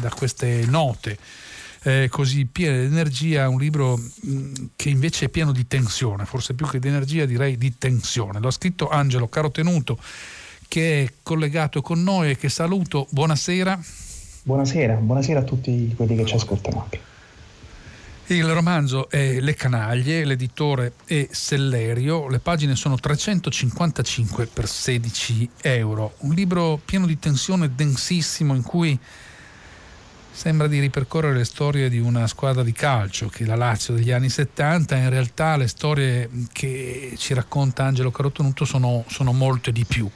da queste note eh, così piene di energia, un libro mh, che invece è pieno di tensione, forse più che di energia direi di tensione. Lo ha scritto Angelo Carotenuto che è collegato con noi e che saluto. Buonasera. Buonasera, buonasera a tutti quelli che ci ascoltano anche. Il romanzo è Le canaglie, l'editore è Sellerio, le pagine sono 355 per 16 euro. Un libro pieno di tensione, densissimo, in cui sembra di ripercorrere le storie di una squadra di calcio che è la Lazio degli anni 70, in realtà le storie che ci racconta Angelo Carotenuto sono, sono molte di più.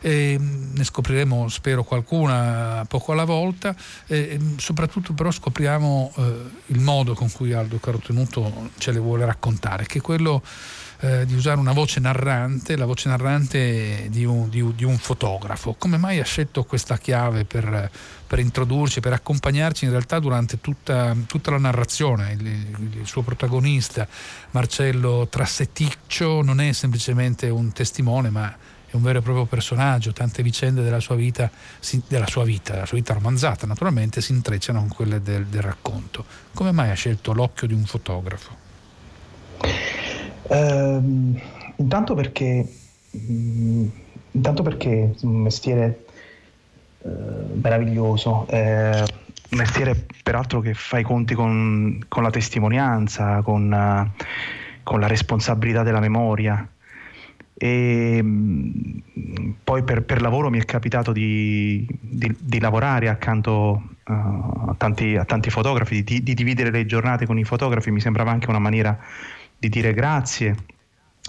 E ne scopriremo spero qualcuna poco alla volta e soprattutto però scopriamo eh, il modo con cui Aldo Carotenuto ce le vuole raccontare, che è quello eh, di usare una voce narrante, la voce narrante di un, di, di un fotografo. Come mai ha scelto questa chiave per, per, introdurci, per accompagnarci in realtà durante tutta, tutta la narrazione? Il, il, suo protagonista, Marcello Trasseticcio, non è semplicemente un testimone, ma è un vero e proprio personaggio, tante vicende della sua vita, della sua vita, della sua vita romanzata naturalmente, si intrecciano con quelle del, del racconto. Come mai ha scelto l'occhio di un fotografo? Uh, intanto perché, mh, intanto perché un mestiere uh, meraviglioso, eh, mestiere peraltro che fa i conti con, con la testimonianza, con, uh, con, la responsabilità della memoria. E mh, poi per, per, lavoro mi è capitato di, di, di lavorare accanto a tanti, a, tanti, fotografi, di, di dividere le giornate con i fotografi, mi sembrava anche una maniera di dire grazie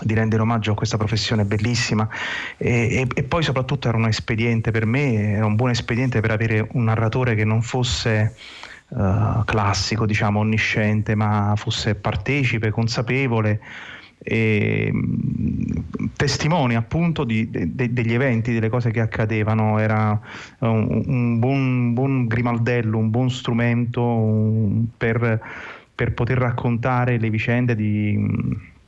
di rendere omaggio a questa professione bellissima. E, e, e, poi soprattutto era un espediente per me, era un buon espediente per avere un narratore che non fosse uh, classico, diciamo onnisciente, ma fosse partecipe, consapevole. E testimone appunto di, de, degli eventi, delle cose che accadevano, era un, un buon, buon, grimaldello, un buon strumento per per poter raccontare le vicende di, di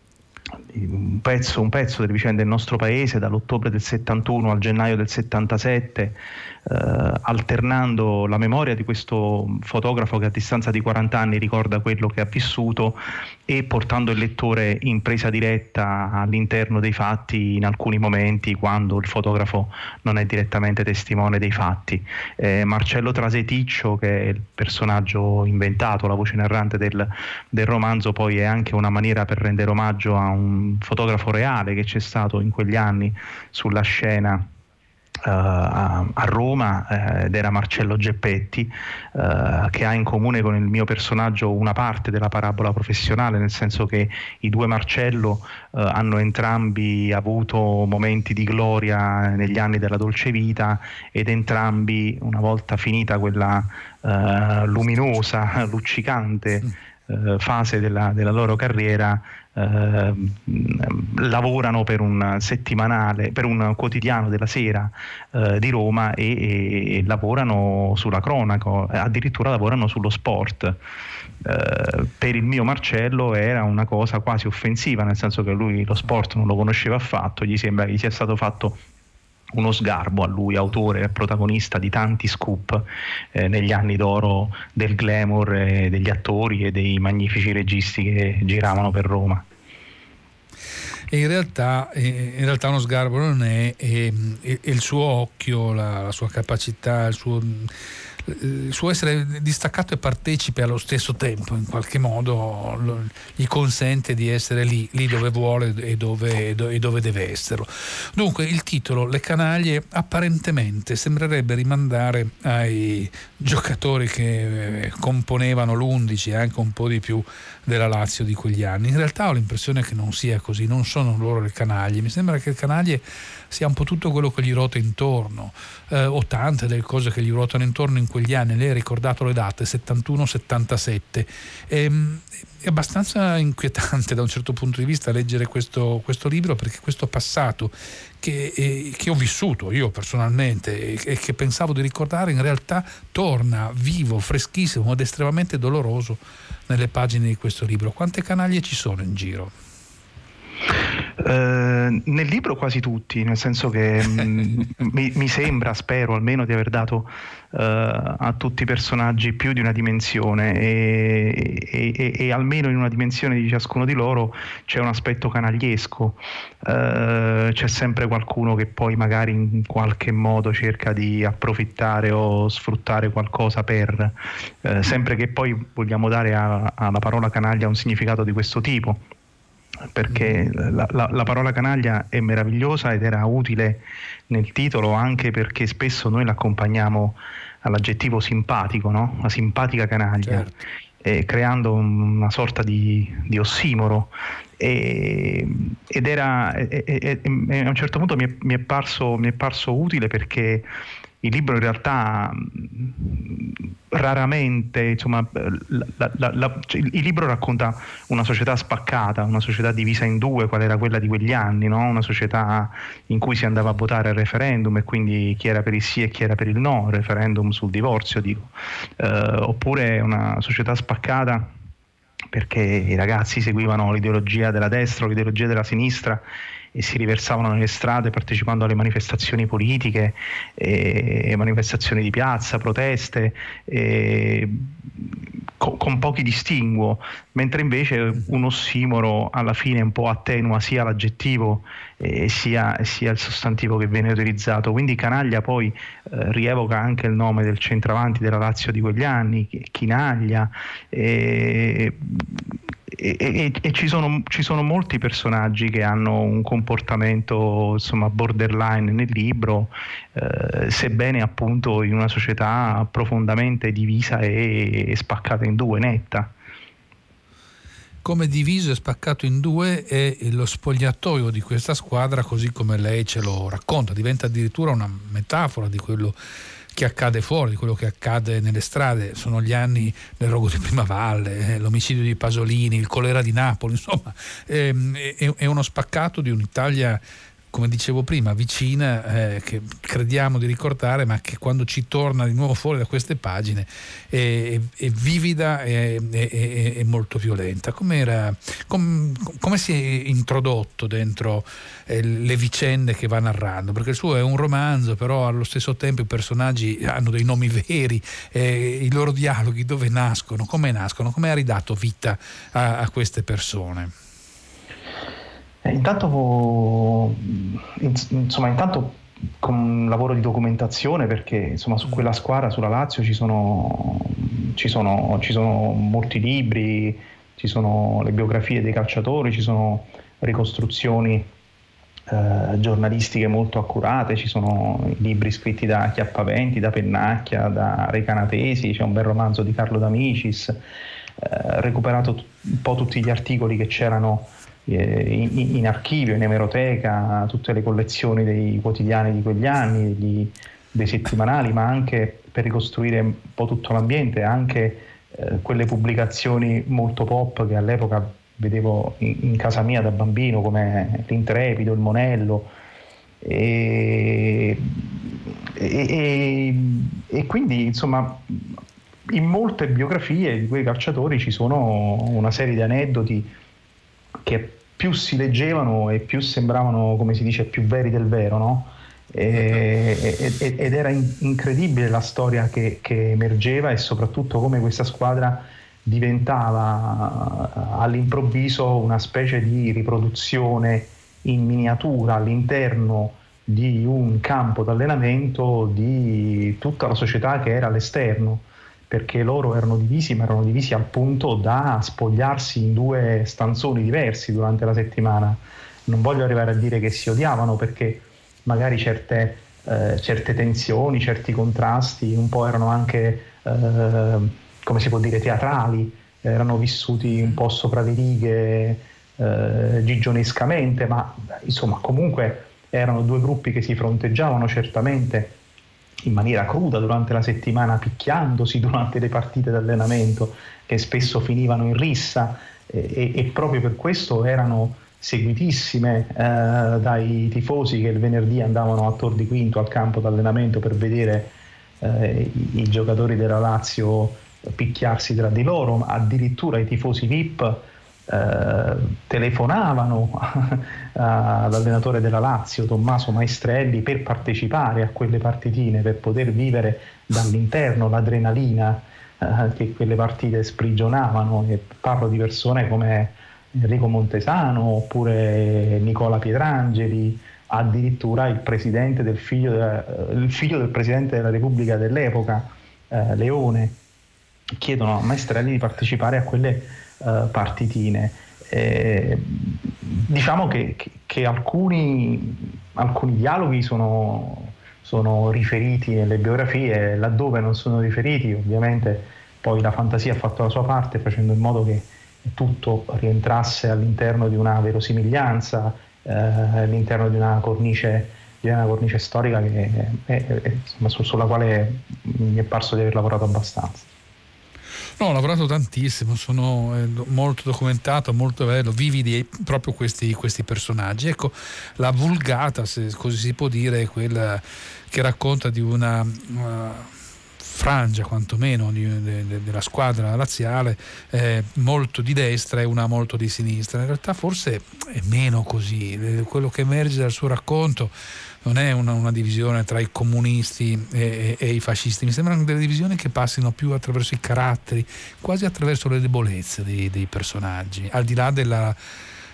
un, pezzo, un, pezzo, delle vicende del nostro paese dall'ottobre del 71 al gennaio del 77 eh, alternando la memoria di questo fotografo che a distanza di 40 anni ricorda quello che ha vissuto e portando il lettore in presa diretta all'interno dei fatti in alcuni momenti quando il fotografo non è direttamente testimone dei fatti. Eh, Marcello Traseticcio, che è il personaggio inventato, la voce narrante del, del romanzo, poi è anche una maniera per rendere omaggio a un fotografo reale che c'è stato in quegli anni sulla scena a, a, Roma uh, ed era Marcello Geppetti uh, che ha in comune con il mio personaggio una parte della parabola professionale nel senso che i due Marcello hanno entrambi avuto momenti di gloria negli anni della dolce vita ed entrambi una volta finita quella luminosa luccicante fase della, della loro carriera eh, lavorano per un settimanale, per un quotidiano della sera eh, di Roma e, e, lavorano sulla cronaca, addirittura lavorano sullo sport. Eh, per il mio Marcello era una cosa quasi offensiva, nel senso che lui lo sport non lo conosceva affatto, gli sembra che gli sia stato fatto uno sgarbo a lui, autore e protagonista di tanti scoop eh, negli anni d'oro del glamour eh, degli attori e dei magnifici registi che giravano per Roma. In realtà, eh, in realtà uno sgarbo non è, è, è il suo occhio, la, la sua capacità, il suo il suo essere distaccato e partecipe allo stesso tempo in qualche modo lo, gli consente di essere lì, lì dove vuole e dove, e dove, deve esserlo. Dunque il titolo Le canaglie apparentemente sembrerebbe rimandare ai giocatori che eh, componevano l'11 e anche un po' di più della Lazio di quegli anni. In realtà ho l'impressione che non sia così, non sono loro le canaglie, mi sembra che le canaglie sia un po' tutto quello che gli ruota intorno, eh, o tante delle cose che gli ruotano intorno in quegli anni. Lei ha ricordato le date, 71-77. Ehm, è abbastanza inquietante da un certo punto di vista leggere questo, questo libro perché questo passato che, eh, che, ho vissuto io personalmente e, e che pensavo di ricordare in realtà torna vivo, freschissimo ed estremamente doloroso nelle pagine di questo libro. Quante canaglie ci sono in giro? Uh, nel libro quasi tutti, nel senso che mm, mi, mi, sembra, spero almeno di aver dato uh, a tutti i personaggi più di una dimensione e, e, e, e, almeno in una dimensione di ciascuno di loro c'è un aspetto canagliesco, uh, c'è sempre qualcuno che poi magari in qualche modo cerca di approfittare o sfruttare qualcosa per, sempre che poi vogliamo dare alla parola canaglia un significato di questo tipo perché la, la, la, parola canaglia è meravigliosa ed era utile nel titolo anche perché spesso noi l'accompagniamo all'aggettivo simpatico, no? la simpatica canaglia, certo. eh, creando una sorta di, di ossimoro. E, ed era, e, e, a un certo punto mi è, mi è, parso, mi è parso utile perché il libro in realtà raramente, insomma, la, la, la, cioè, il libro racconta una società spaccata, una società divisa in due, qual era quella di quegli anni, no? una società in cui si andava a votare al referendum e quindi chi era per il sì e chi era per il no, referendum sul divorzio, dico. Eh, oppure una società spaccata perché i ragazzi seguivano l'ideologia della destra l'ideologia della sinistra e si riversavano nelle strade partecipando alle manifestazioni politiche, e manifestazioni di piazza, proteste, con, con pochi distinguo, mentre invece un ossimoro alla fine un po' attenua sia l'aggettivo eh, sia, sia, il sostantivo che viene utilizzato. Quindi Canaglia poi eh, rievoca anche il nome del centravanti della Lazio di quegli anni, Chinaglia. E, e, e ci, sono, ci, sono, molti personaggi che hanno un comportamento insomma, borderline nel libro, eh, sebbene appunto in una società profondamente divisa e, e spaccata in due, netta. Come diviso e spaccato in due è lo spogliatoio di questa squadra così come lei ce lo racconta, diventa addirittura una metafora di quello che accade fuori, quello che accade nelle strade. Sono gli anni del rogo di Primavalle, eh, l'omicidio di Pasolini, il colera di Napoli, insomma, ehm, è, è uno spaccato di un'Italia come dicevo prima, vicina, eh, che crediamo di ricordare, ma che quando ci torna di nuovo fuori da queste pagine è, è vivida e è, è, molto violenta. Com, come si è introdotto dentro eh, le vicende che va narrando? Perché il suo è un romanzo, però allo stesso tempo i personaggi hanno dei nomi veri, eh, i loro dialoghi dove nascono, come nascono, come ha ridato vita a, a queste persone. Eh, intanto, insomma, intanto con un lavoro di documentazione perché insomma su quella squadra, sulla Lazio ci sono, ci sono, ci sono molti libri, ci sono le biografie dei calciatori, ci sono ricostruzioni eh, giornalistiche molto accurate, ci sono libri scritti da Chiappaventi, da Pennacchia, da Recanatesi, c'è un bel romanzo di Carlo D'Amicis, eh, recuperato t- un po' tutti gli articoli che c'erano in, in, archivio, in emeroteca, tutte le collezioni dei quotidiani di quegli anni, degli, dei settimanali, ma anche per ricostruire un po' tutto l'ambiente, anche eh, quelle pubblicazioni molto pop che all'epoca vedevo in, in, casa mia da bambino come l'Intrepido, il Monello. E, e, e, quindi insomma in molte biografie di quei calciatori ci sono una serie di aneddoti che più si leggevano e più sembravano, come si dice, più veri del vero, no? E, ed era in, incredibile la storia che, che, emergeva e soprattutto come questa squadra diventava all'improvviso una specie di riproduzione in miniatura all'interno di un campo d'allenamento di tutta la società che era all'esterno perché loro erano divisi, ma erano divisi al punto da spogliarsi in due stanzoni diversi durante la settimana. Non voglio arrivare a dire che si odiavano perché magari certe, eh, certe tensioni, certi contrasti un po' erano anche, eh, come si può dire, teatrali, erano vissuti un po' sopra le righe, eh, gigionescamente, ma insomma comunque erano due gruppi che si fronteggiavano certamente in maniera cruda durante la settimana, picchiandosi durante le partite d'allenamento che spesso finivano in rissa e, e proprio per questo erano seguitissime eh, dai tifosi che il venerdì andavano a Tor di Quinto al campo d'allenamento per vedere eh, i, i, giocatori della Lazio picchiarsi tra di loro, addirittura i tifosi VIP eh, telefonavano all'allenatore della Lazio, Tommaso Maestrelli, per partecipare a quelle partitine, per poter vivere dall'interno l'adrenalina eh, che quelle partite sprigionavano. E parlo di persone come Enrico Montesano oppure Nicola Pietrangeli, addirittura il, del figlio, de, il figlio del presidente della Repubblica dell'epoca, eh, Leone, chiedono a Maestrelli di partecipare a quelle uh, partitine. Eh, diciamo che, che, che alcuni, alcuni, dialoghi sono, sono, riferiti nelle biografie, laddove non sono riferiti ovviamente poi la fantasia ha fatto la sua parte facendo in modo che tutto rientrasse all'interno di una verosimiglianza, eh, all'interno di una cornice, di una cornice storica che, è, è, insomma, sulla quale mi è parso di aver lavorato abbastanza. No, ho lavorato tantissimo, sono eh, molto documentato, molto bello, vividi proprio questi, questi, personaggi. Ecco, la vulgata, se così si può dire, è quella che racconta di una... Uh, frangia quantomeno della squadra laziale eh, molto di destra e una molto di sinistra in realtà forse è meno così quello che emerge dal suo racconto non è una, una divisione tra i comunisti e, e, e, i fascisti, mi sembrano delle divisioni che passino più attraverso i caratteri, quasi attraverso le debolezze dei, dei personaggi, al di là della,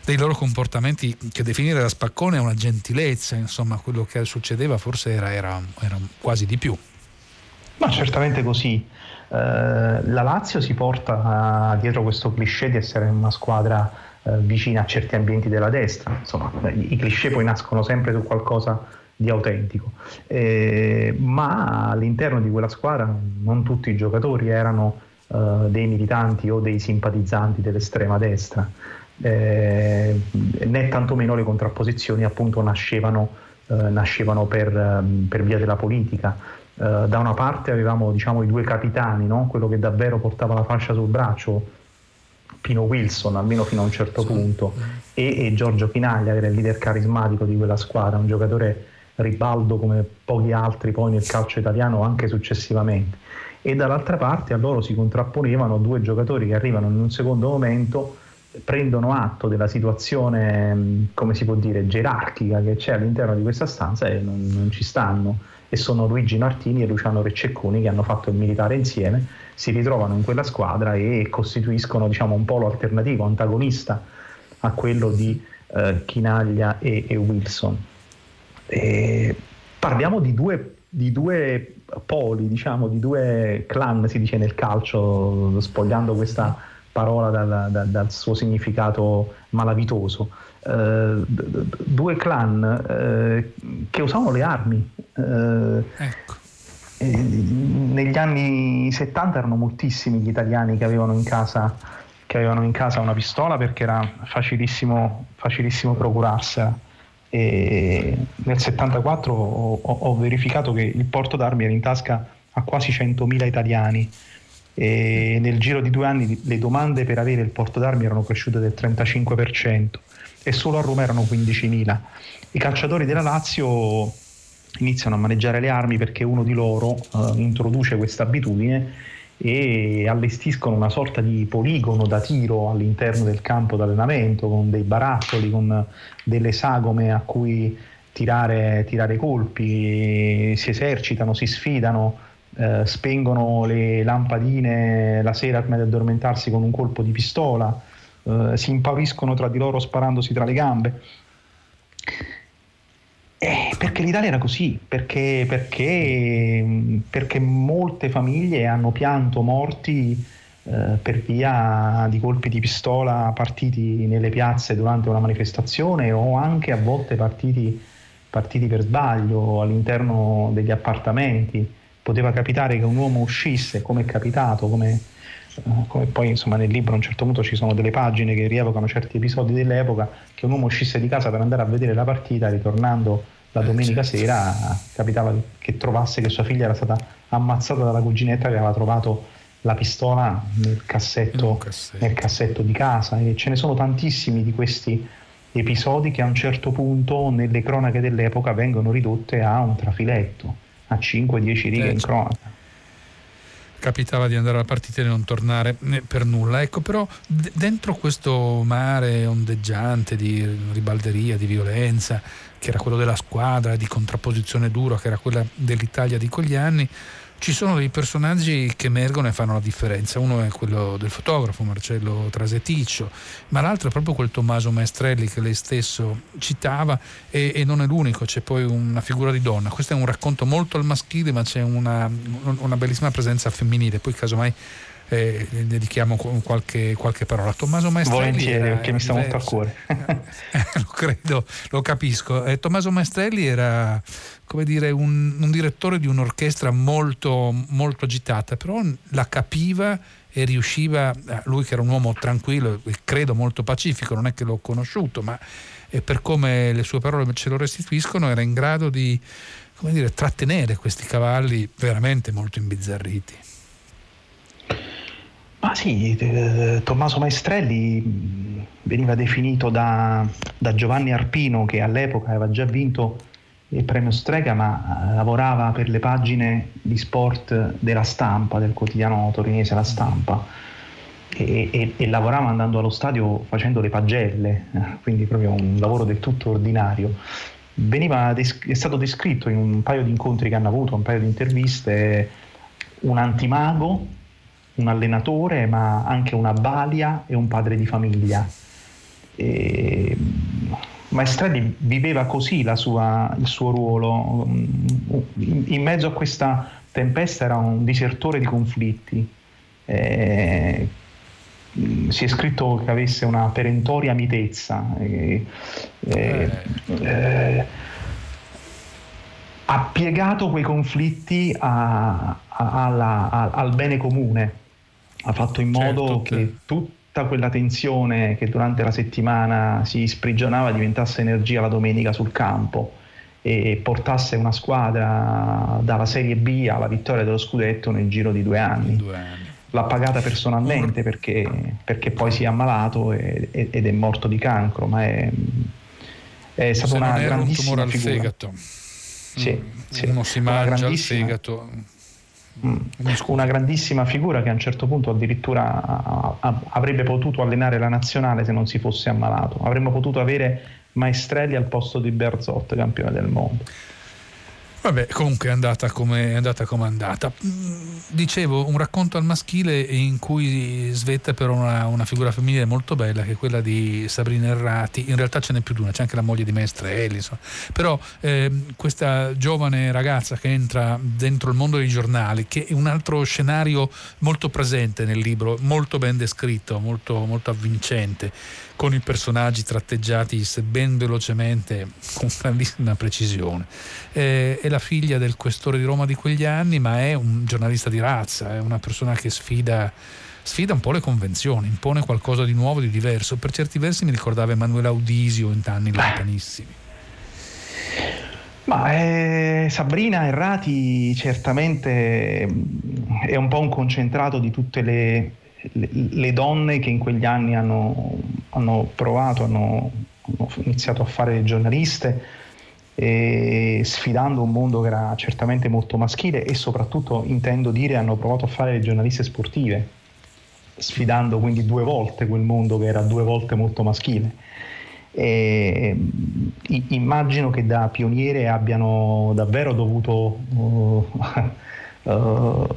dei loro comportamenti che definire da spaccone è una gentilezza, insomma quello che succedeva forse era, era, era quasi di più. Ma certamente così. Eh, la Lazio si porta dietro questo cliché di essere una squadra eh, vicina a certi ambienti della destra, insomma i, cliché poi nascono sempre su qualcosa di autentico, eh, ma all'interno di quella squadra non tutti i giocatori erano eh, dei militanti o dei simpatizzanti dell'estrema destra, eh, né tantomeno le contrapposizioni appunto nascevano, eh, nascevano per, ehm, per, via della politica. Eh, da una parte avevamo diciamo, i due capitani, no? quello che davvero portava la fascia sul braccio, Pino Wilson, almeno fino a un certo sì. punto, e, e, Giorgio Pinaglia, che era il leader carismatico di quella squadra, un giocatore ribaldo come pochi altri poi nel calcio italiano anche successivamente. E dall'altra parte a loro si contrapponevano due giocatori che arrivano in un secondo momento, prendono atto della situazione, come si può dire, gerarchica che c'è all'interno di questa stanza e non, non ci stanno. E sono Luigi Martini e Luciano Reccecconi che hanno fatto il militare insieme, si ritrovano in quella squadra e costituiscono diciamo, un polo alternativo, antagonista a quello di eh, Chinaglia e, e Wilson. E parliamo di due, di due poli, diciamo, di due clan, si dice nel calcio, spogliando questa parola dal, dal, dal suo significato malavitoso. Uh, due clan uh, che usavano le armi. Uh, ecco. negli anni 70 erano moltissimi gli italiani che avevano in casa, avevano in casa una pistola perché era facilissimo, facilissimo procurarsela. E nel 74 ho, ho, verificato che il porto d'armi era in tasca a quasi 100.000 italiani e nel giro di due anni le domande per avere il porto d'armi erano cresciute del 35% e solo a Roma erano 15.000. I calciatori della Lazio iniziano a maneggiare le armi perché uno di loro uh, introduce questa abitudine e allestiscono una sorta di poligono da tiro all'interno del campo d'allenamento con dei barattoli, con delle sagome a cui tirare, tirare colpi, si esercitano, si sfidano, eh, spengono le lampadine la sera prima di addormentarsi con un colpo di pistola, eh, si impauriscono tra di loro sparandosi tra le gambe. Eh, perché l'Italia era così, perché, perché, perché molte famiglie hanno pianto morti eh, per via di colpi di pistola partiti nelle piazze durante una manifestazione o anche a volte partiti, partiti per sbaglio all'interno degli appartamenti. Poteva capitare che un uomo uscisse, come è capitato, come, eh, come poi insomma nel libro a un certo punto ci sono delle pagine che rievocano certi episodi dell'epoca, che un uomo uscisse di casa per andare a vedere la partita, ritornando la eh, domenica sera, capitava che trovasse che sua figlia era stata ammazzata dalla cuginetta che aveva trovato la pistola nel cassetto, cassetto. nel cassetto di casa e ce ne sono tantissimi di questi episodi che a un certo punto nelle cronache dell'epoca vengono ridotte a un trafiletto, a 5-10 righe eh, in cronaca. Capitava di andare alla partita e non tornare eh, per nulla. Ecco, però d- dentro questo mare ondeggiante di ribalderia, di violenza, che era quello della squadra, di contrapposizione dura, che era quella dell'Italia di quegli anni, ci sono dei personaggi che emergono e fanno la differenza. Uno è quello del fotografo Marcello Traseticcio, ma l'altro è proprio quel Tommaso Maestrelli che lei stesso citava e, e, non è l'unico, c'è poi una figura di donna. Questo è un racconto molto al maschile, ma c'è una, una bellissima presenza femminile. Poi casomai eh, dedichiamo qualche, qualche, parola. Tommaso Maestrelli. Volentieri, perché mi sta molto a cuore. Eh, lo credo, lo capisco. Eh, Tommaso Maestrelli era come dire, un, un, direttore di un'orchestra molto, molto agitata, però la capiva e riusciva, eh, lui che era un uomo tranquillo e credo molto pacifico, non è che l'ho conosciuto, ma per come le sue parole ce lo restituiscono, era in grado di come dire, trattenere questi cavalli veramente molto imbizzarriti. Sì, eh, Tommaso Maestrelli veniva definito da, da, Giovanni Arpino che all'epoca aveva già vinto il premio Strega ma eh, lavorava per le pagine di sport della stampa, del quotidiano torinese La Stampa e, e, e lavorava andando allo stadio facendo le pagelle, eh, quindi proprio un lavoro del tutto ordinario. Veniva, è stato descritto in un paio di incontri che hanno avuto, un paio di interviste, un antimago un allenatore, ma anche una balia e un padre di famiglia. E Maestrelli viveva così sua, il suo ruolo, in mezzo a questa tempesta era un disertore di conflitti. Eh, si è scritto che avesse una perentoria mitezza. Eh, eh, eh, ha piegato quei conflitti a, a, alla, a, al bene comune ha fatto in modo certo, che tutta quella tensione che durante la settimana si sprigionava diventasse energia la domenica sul campo e portasse una squadra dalla Serie B alla vittoria dello scudetto nel giro di due anni. Due anni. L'ha pagata personalmente perché, perché, poi si è ammalato e, ed è morto di cancro, ma è, è stata una grandissima un figura. fegato. Sì, sì. Uno si mangia il fegato Mm. Una grandissima figura che a un certo punto addirittura avrebbe potuto allenare la nazionale se non si fosse ammalato. Avremmo potuto avere Maestrelli al posto di Berzot, campione del mondo. Vabbè, comunque è andata come è andata. Come andata. Dicevo, un racconto al maschile in cui svetta però una, una, figura femminile molto bella che è quella di Sabrina Errati. In realtà ce n'è più di una, c'è anche la moglie di Maestrelli. Insomma. Però eh, questa giovane ragazza che entra dentro il mondo dei giornali, che è un altro scenario molto presente nel libro, molto ben descritto, molto, molto avvincente con i personaggi tratteggiati ben velocemente, con grandissima precisione. Eh, è la figlia del questore di Roma di quegli anni, ma è un giornalista di razza, è una persona che sfida sfida un po' le convenzioni, impone qualcosa di nuovo, di diverso. Per certi versi mi ricordava Emanuele Audisio in anni lontanissimi. Ma eh, Sabrina Errati certamente è un po' un concentrato di tutte le le, le donne che in quegli anni hanno, hanno provato, hanno, hanno, iniziato a fare giornaliste, eh, sfidando un mondo che era certamente molto maschile e soprattutto, intendo dire, hanno provato a fare le giornaliste sportive, sfidando quindi due volte quel mondo che era due volte molto maschile. E, immagino che da pioniere abbiano davvero dovuto uh, uh,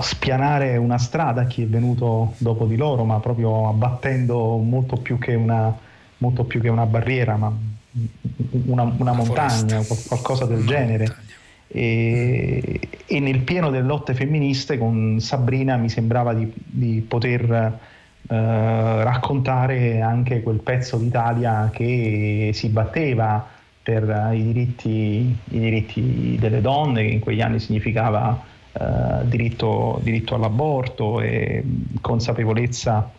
spianare una strada a chi è venuto dopo di loro, ma proprio abbattendo molto più che una, più che una barriera, ma una, una montagna, foresta. qualcosa del genere. E, e, nel pieno delle lotte femministe con Sabrina mi sembrava di, di poter Uh, raccontare anche quel pezzo d'Italia che si batteva per i diritti, i diritti delle donne, che in quegli anni significava eh, diritto, diritto, all'aborto e consapevolezza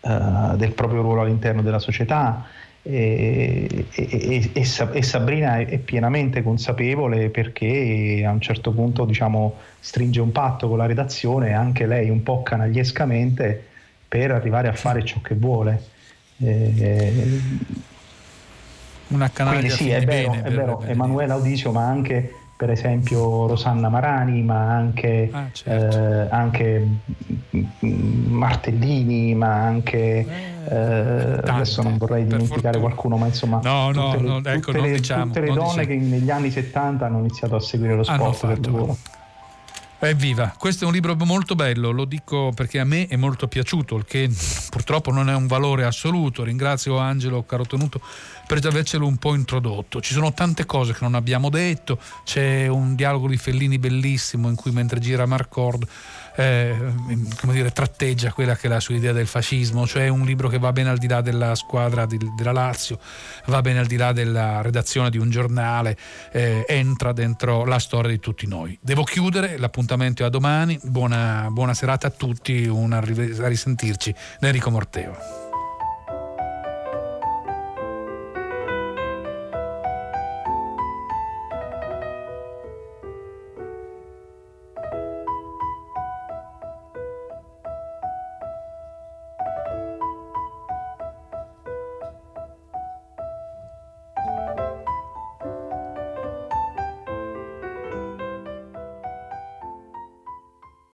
uh, del proprio ruolo all'interno della società. E, e, e, e, Sabrina è pienamente consapevole perché a un certo punto diciamo, stringe un patto con la redazione, anche lei un po' canagliescamente, per arrivare a fare ciò che vuole. Una canaglia Quindi sì, è vero, bene, è vero. Emanuele Audisio, ma anche per esempio Rosanna Marani, ma anche, ah, certo. eh, anche Martellini, ma anche eh, eh adesso non vorrei dimenticare qualcuno, ma insomma no, no, tutte le, no, ecco, tutte le, diciamo, tutte le donne diciamo. che negli anni 70 hanno iniziato a seguire lo sport del lavoro. Evviva, questo è un libro molto bello, lo dico perché a me è molto piaciuto, il che purtroppo non è un valore assoluto. Ringrazio Angelo Carotenuto per avercelo un po' introdotto. Ci sono tante cose che non abbiamo detto, c'è un dialogo di Fellini bellissimo in cui mentre gira Marcord eh, come dire, tratteggia quella che è la sua idea del fascismo, cioè un libro che va bene al di là della squadra di, della Lazio, va bene al di là della redazione di un giornale, eh, entra dentro la storia di tutti noi. Devo chiudere, l'appuntamento è a domani, buona, buona serata a tutti, una, a risentirci Enrico Morteo.